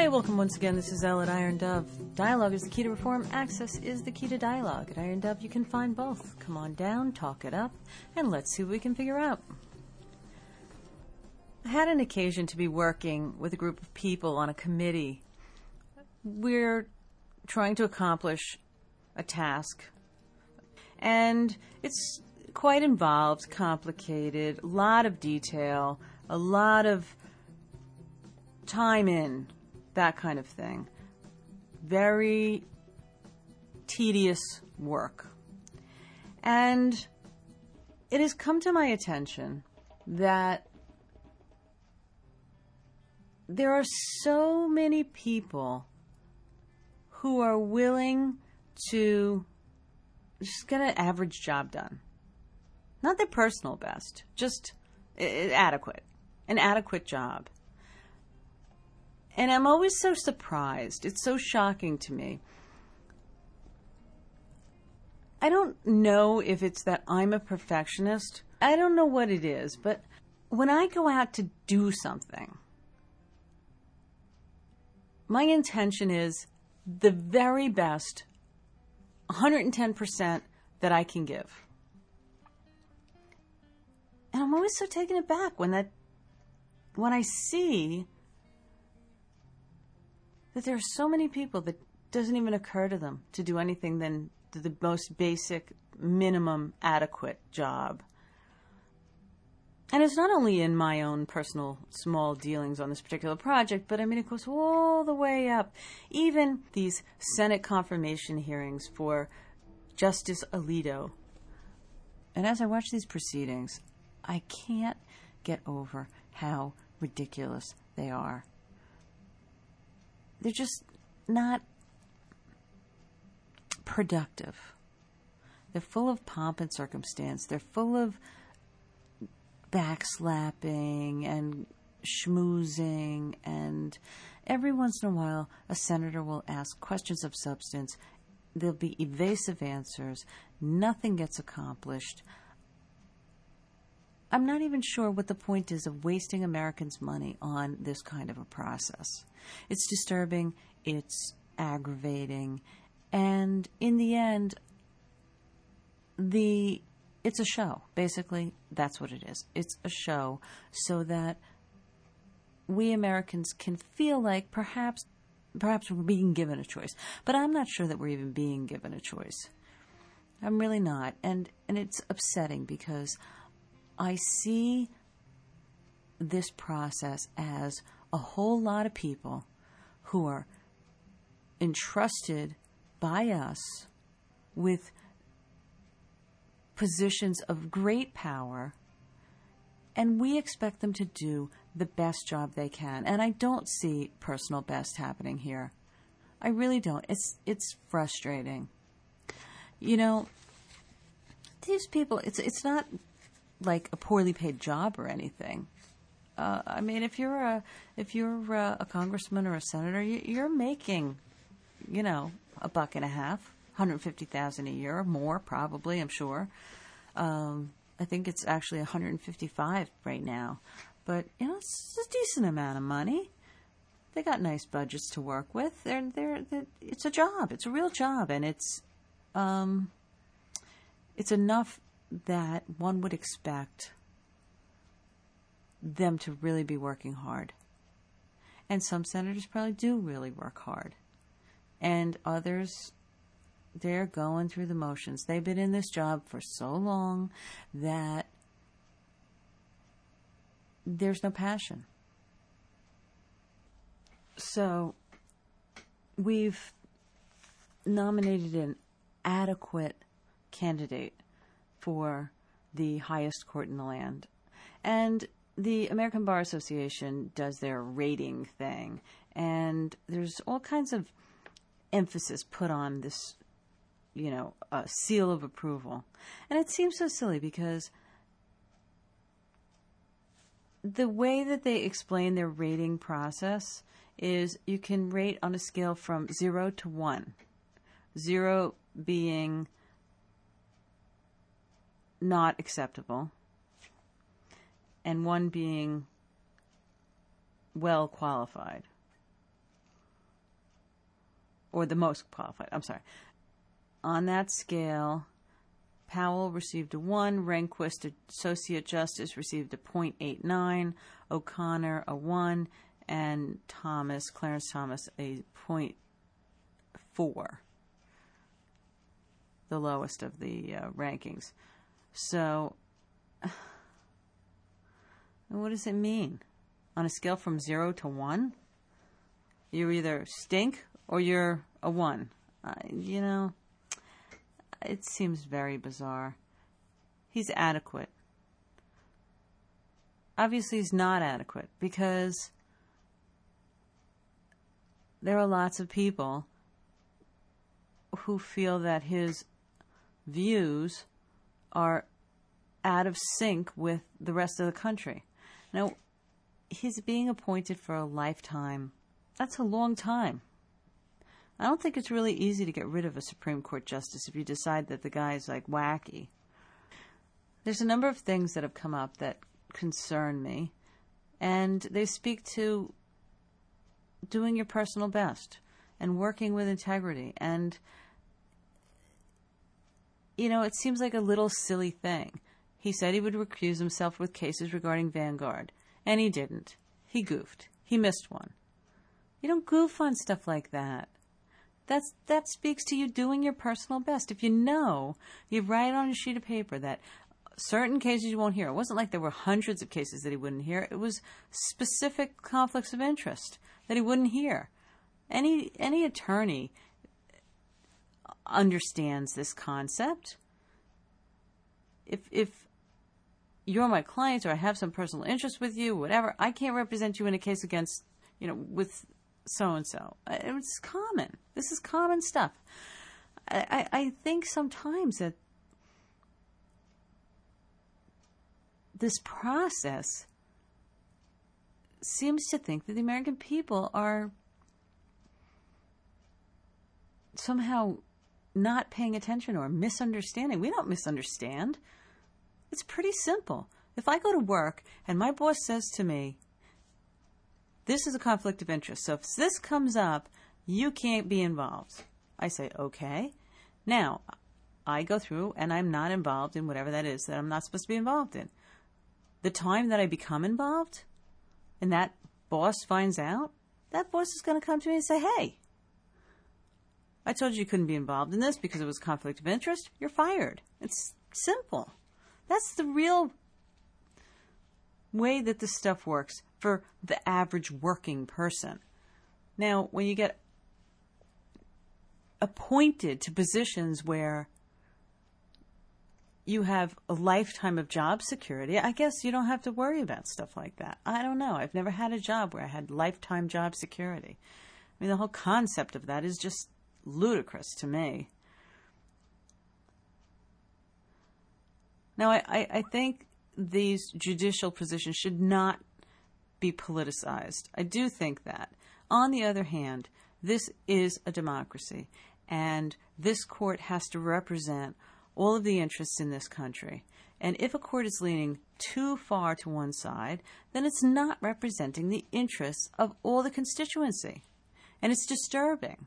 Hey, welcome once again. This is Elle at Iron Dove. Dialogue is the key to reform. Access is the key to dialogue. At Iron Dove, you can find both. Come on down, talk it up, and let's see what we can figure out. I had an occasion to be working with a group of people on a committee. We're trying to accomplish a task, and it's quite involved, complicated, a lot of detail, a lot of time in, that kind of thing. Very tedious work. And it has come to my attention that there are so many people who are willing to just get an average job done. Not their personal best, just adequate. An adequate job. And I'm always so surprised. It's so shocking to me. I don't know if it's that I'm a perfectionist. I don't know what it is, but when I go out to do something, my intention is the very best 110% that I can give. And I'm always so taken aback when that when I see that there are so many people that doesn't even occur to them to do anything than the most basic, minimum, adequate job. And it's not only in my own personal small dealings on this particular project, but I mean, it goes all the way up. Even these Senate confirmation hearings for Justice Alito. And as I watch these proceedings, I can't get over how ridiculous they are they're just not productive. They're full of pomp and circumstance. They're full of backslapping and schmoozing and every once in a while a senator will ask questions of substance there'll be evasive answers nothing gets accomplished I'm not even sure what the point is of wasting Americans' money on this kind of a process. It's disturbing, it's aggravating, and in the end, the it's a show. Basically, that's what it is. It's a show so that we Americans can feel like perhaps perhaps we're being given a choice. But I'm not sure that we're even being given a choice. I'm really not. And and it's upsetting because I see this process as a whole lot of people who are entrusted by us with positions of great power, and we expect them to do the best job they can. And I don't see personal best happening here. I really don't. It's it's frustrating. You know, these people. It's it's not like a poorly paid job or anything. Uh, I mean, if you're a if you're a, a congressman or a senator, you, are making, you know, a buck and a half, hundred fifty thousand a year or more, probably. I'm sure. Um, I think it's actually 155 right now, but you know, it's a decent amount of money. They got nice budgets to work with. They're, they're, they're it's a job. It's a real job, and it's um, it's enough that one would expect them to really be working hard. And some senators probably do really work hard. And others, they're going through the motions. They've been in this job for so long that there's no passion. So we've nominated an adequate candidate for the highest court in the land. And the American Bar Association does their rating thing, and there's all kinds of emphasis put on this, you know, uh, seal of approval. And it seems so silly because the way that they explain their rating process is you can rate on a scale from zero to one. Zero being not acceptable, and one being well qualified. or the most qualified. I'm sorry. On that scale, Powell received a 1, Rehnquist, Associate Justice, received a 0.89, O'Connor a 1, and Thomas, Clarence Thomas, a 0.4, the lowest of the uh, rankings. So, what does it mean? On a scale from 0 to 1? You either stink or you're a 1. Uh, you know, it seems very bizarre. He's adequate. Obviously, he's not adequate because there are lots of people who feel that his views are out of sync with the rest of the country. Now, he's being appointed for a lifetime. That's a long time. I don't think it's really easy to get rid of a Supreme Court justice if you decide that the guy is like wacky. There's a number of things that have come up that concern me, and they speak to doing your personal best and working with integrity. And, you know, it seems like a little silly thing. He said he would recuse himself with cases regarding Vanguard, and he didn't. He goofed. He missed one. You don't goof on stuff like that. That's that speaks to you doing your personal best. If you know, you write on a sheet of paper that certain cases you won't hear. It wasn't like there were hundreds of cases that he wouldn't hear. It was specific conflicts of interest that he wouldn't hear. Any any attorney understands this concept. If if you're my client or I have some personal interest with you, whatever, I can't represent you in a case against, you know, with so and so. It's common. This is common stuff. I, I think sometimes that this process seems to think that the American people are somehow not paying attention or misunderstanding. We don't misunderstand. It's pretty simple. If I go to work and my boss says to me, this is a conflict of interest. So if this comes up, you can't be involved. I say, okay. Now, I go through and I'm not involved in whatever that is that I'm not supposed to be involved in. The time that I become involved and that boss finds out, that boss is going to come to me and say, hey, I told you you couldn't be involved in this because it was conflict of interest. You're fired. It's simple. That's the real way that this stuff works for the average working person. Now, when you get appointed to positions where you have a lifetime of job security, I guess you don't have to worry about stuff like that. I don't know. I've never had a job where I had lifetime job security. I mean, the whole concept of that is just ludicrous to me. Now, I, I, I think these judicial positions should not be politicized. I do think that. On the other hand, this is a democracy, and this court has to represent all of the interests in this country. And if a court is leaning too far to one side, then it's not representing the interests of all the constituency. And it's disturbing.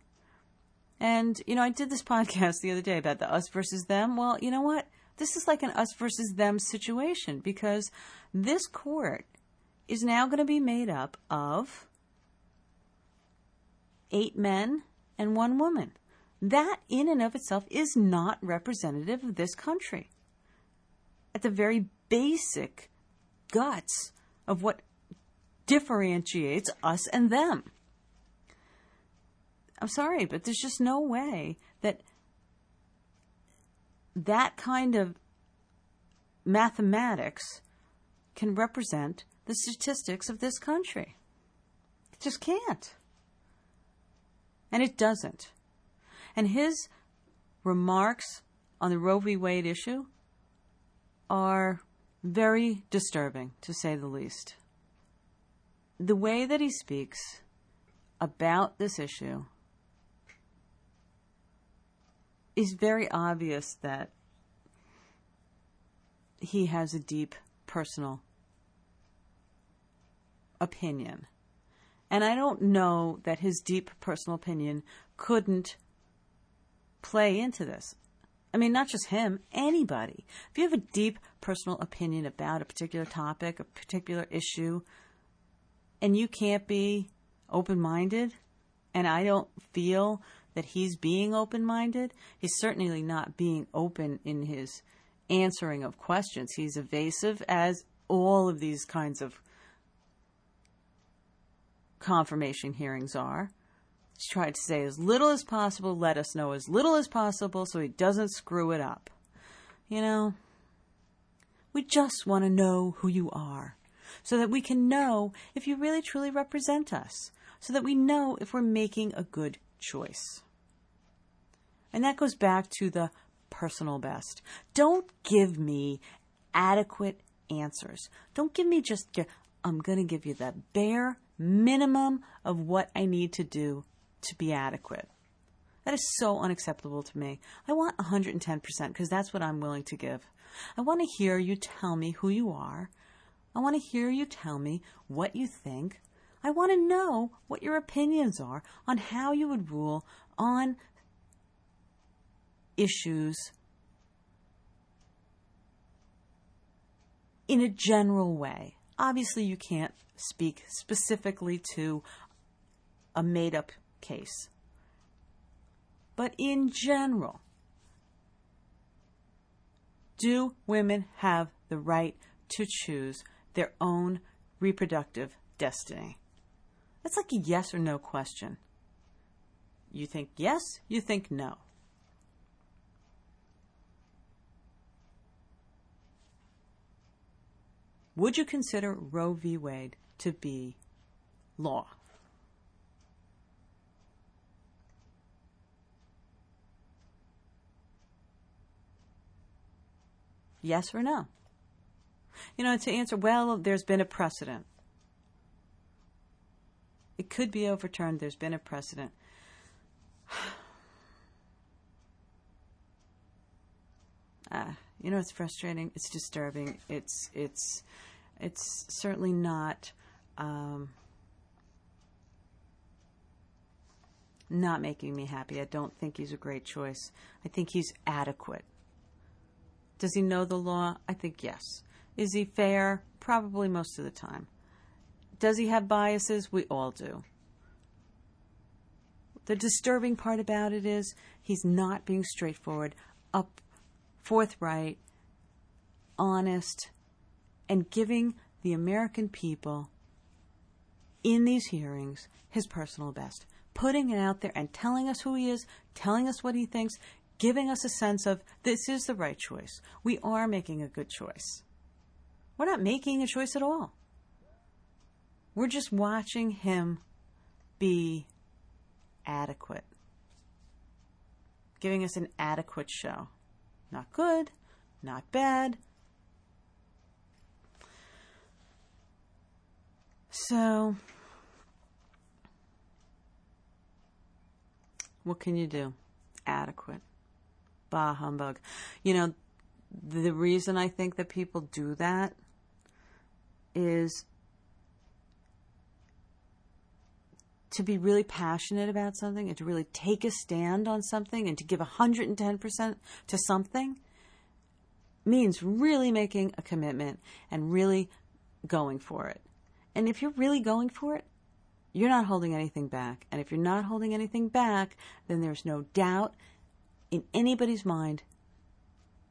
And, you know, I did this podcast the other day about the us versus them. Well, you know what? This is like an us versus them situation because this court is now going to be made up of eight men and one woman. That, in and of itself, is not representative of this country. At the very basic guts of what differentiates us and them. I'm sorry, but there's just no way that that kind of mathematics can represent the statistics of this country. It just can't. And it doesn't. And his remarks on the Roe v. Wade issue are very disturbing, to say the least. The way that he speaks about this issue is very obvious that he has a deep personal opinion. And I don't know that his deep personal opinion couldn't play into this. I mean, not just him, anybody. If you have a deep personal opinion about a particular topic, a particular issue, and you can't be open minded, and I don't feel that he's being open minded, he's certainly not being open in his answering of questions. He's evasive, as all of these kinds of confirmation hearings are. He's tried to say as little as possible, let us know as little as possible so he doesn't screw it up. You know, we just want to know who you are so that we can know if you really truly represent us, so that we know if we're making a good choice. And that goes back to the personal best. Don't give me adequate answers. Don't give me just, I'm going to give you the bare minimum of what I need to do to be adequate. That is so unacceptable to me. I want 110% because that's what I'm willing to give. I want to hear you tell me who you are. I want to hear you tell me what you think. I want to know what your opinions are on how you would rule on issues in a general way. Obviously, you can't speak specifically to a made up case. But in general, do women have the right to choose their own reproductive destiny? That's like a yes or no question. You think yes, you think no. Would you consider Roe v. Wade to be law? Yes or no? You know, to answer, well, there's been a precedent. It could be overturned. There's been a precedent. Ah, you know, it's frustrating. It's disturbing. It's it's it's certainly not um, not making me happy. I don't think he's a great choice. I think he's adequate. Does he know the law? I think yes. Is he fair? Probably most of the time. Does he have biases? We all do. The disturbing part about it is he's not being straightforward, up, forthright, honest, and giving the American people in these hearings his personal best, putting it out there and telling us who he is, telling us what he thinks, giving us a sense of this is the right choice. We are making a good choice. We're not making a choice at all. We're just watching him be adequate, giving us an adequate show. Not good, not bad. So, what can you do? Adequate. Bah humbug. You know, the reason I think that people do that is to be really passionate about something and to really take a stand on something and to give 110% to something means really making a commitment and really going for it. And if you're really going for it, you're not holding anything back. And if you're not holding anything back, then there's no doubt in anybody's mind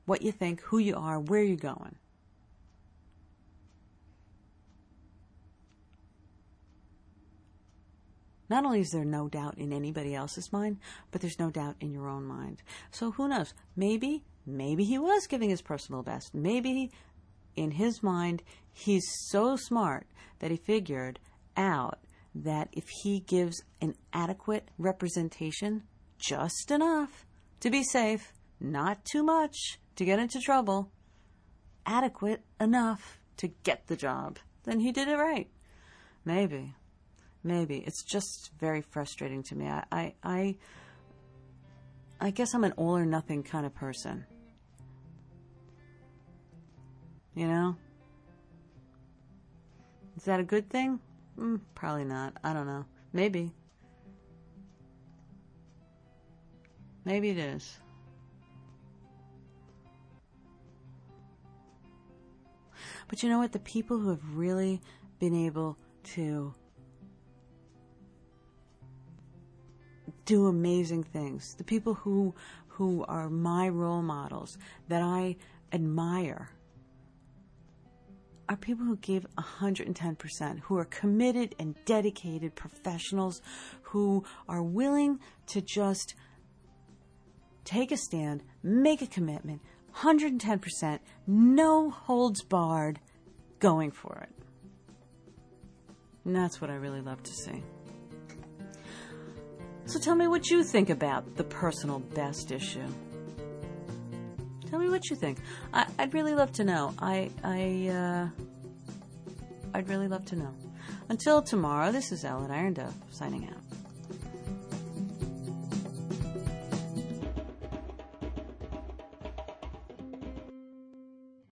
what you think, who you are, where you're going. Not only is there no doubt in anybody else's mind, but there's no doubt in your own mind. So who knows? Maybe, maybe he was giving his personal best. Maybe in his mind, he's so smart that he figured out that if he gives an adequate representation, just enough to be safe, not too much to get into trouble, adequate enough to get the job, then he did it right. Maybe. Maybe. It's just very frustrating to me. I, I, I, I guess I'm an all or nothing kind of person. You know? Is that a good thing? Mm, probably not. I don't know. Maybe. Maybe it is. But you know what? The people who have really been able to do amazing things, the people who who are my role models that I admire are people who give 110%, who are committed and dedicated professionals who are willing to just take a stand, make a commitment, 110%, no holds barred, going for it. And that's what I really love to see. So tell me what you think about the personal best issue. Tell me what you think. I, would really love to know. I, I, uh, I'd really love to know. Until tomorrow, this is Ellen Irondove signing out.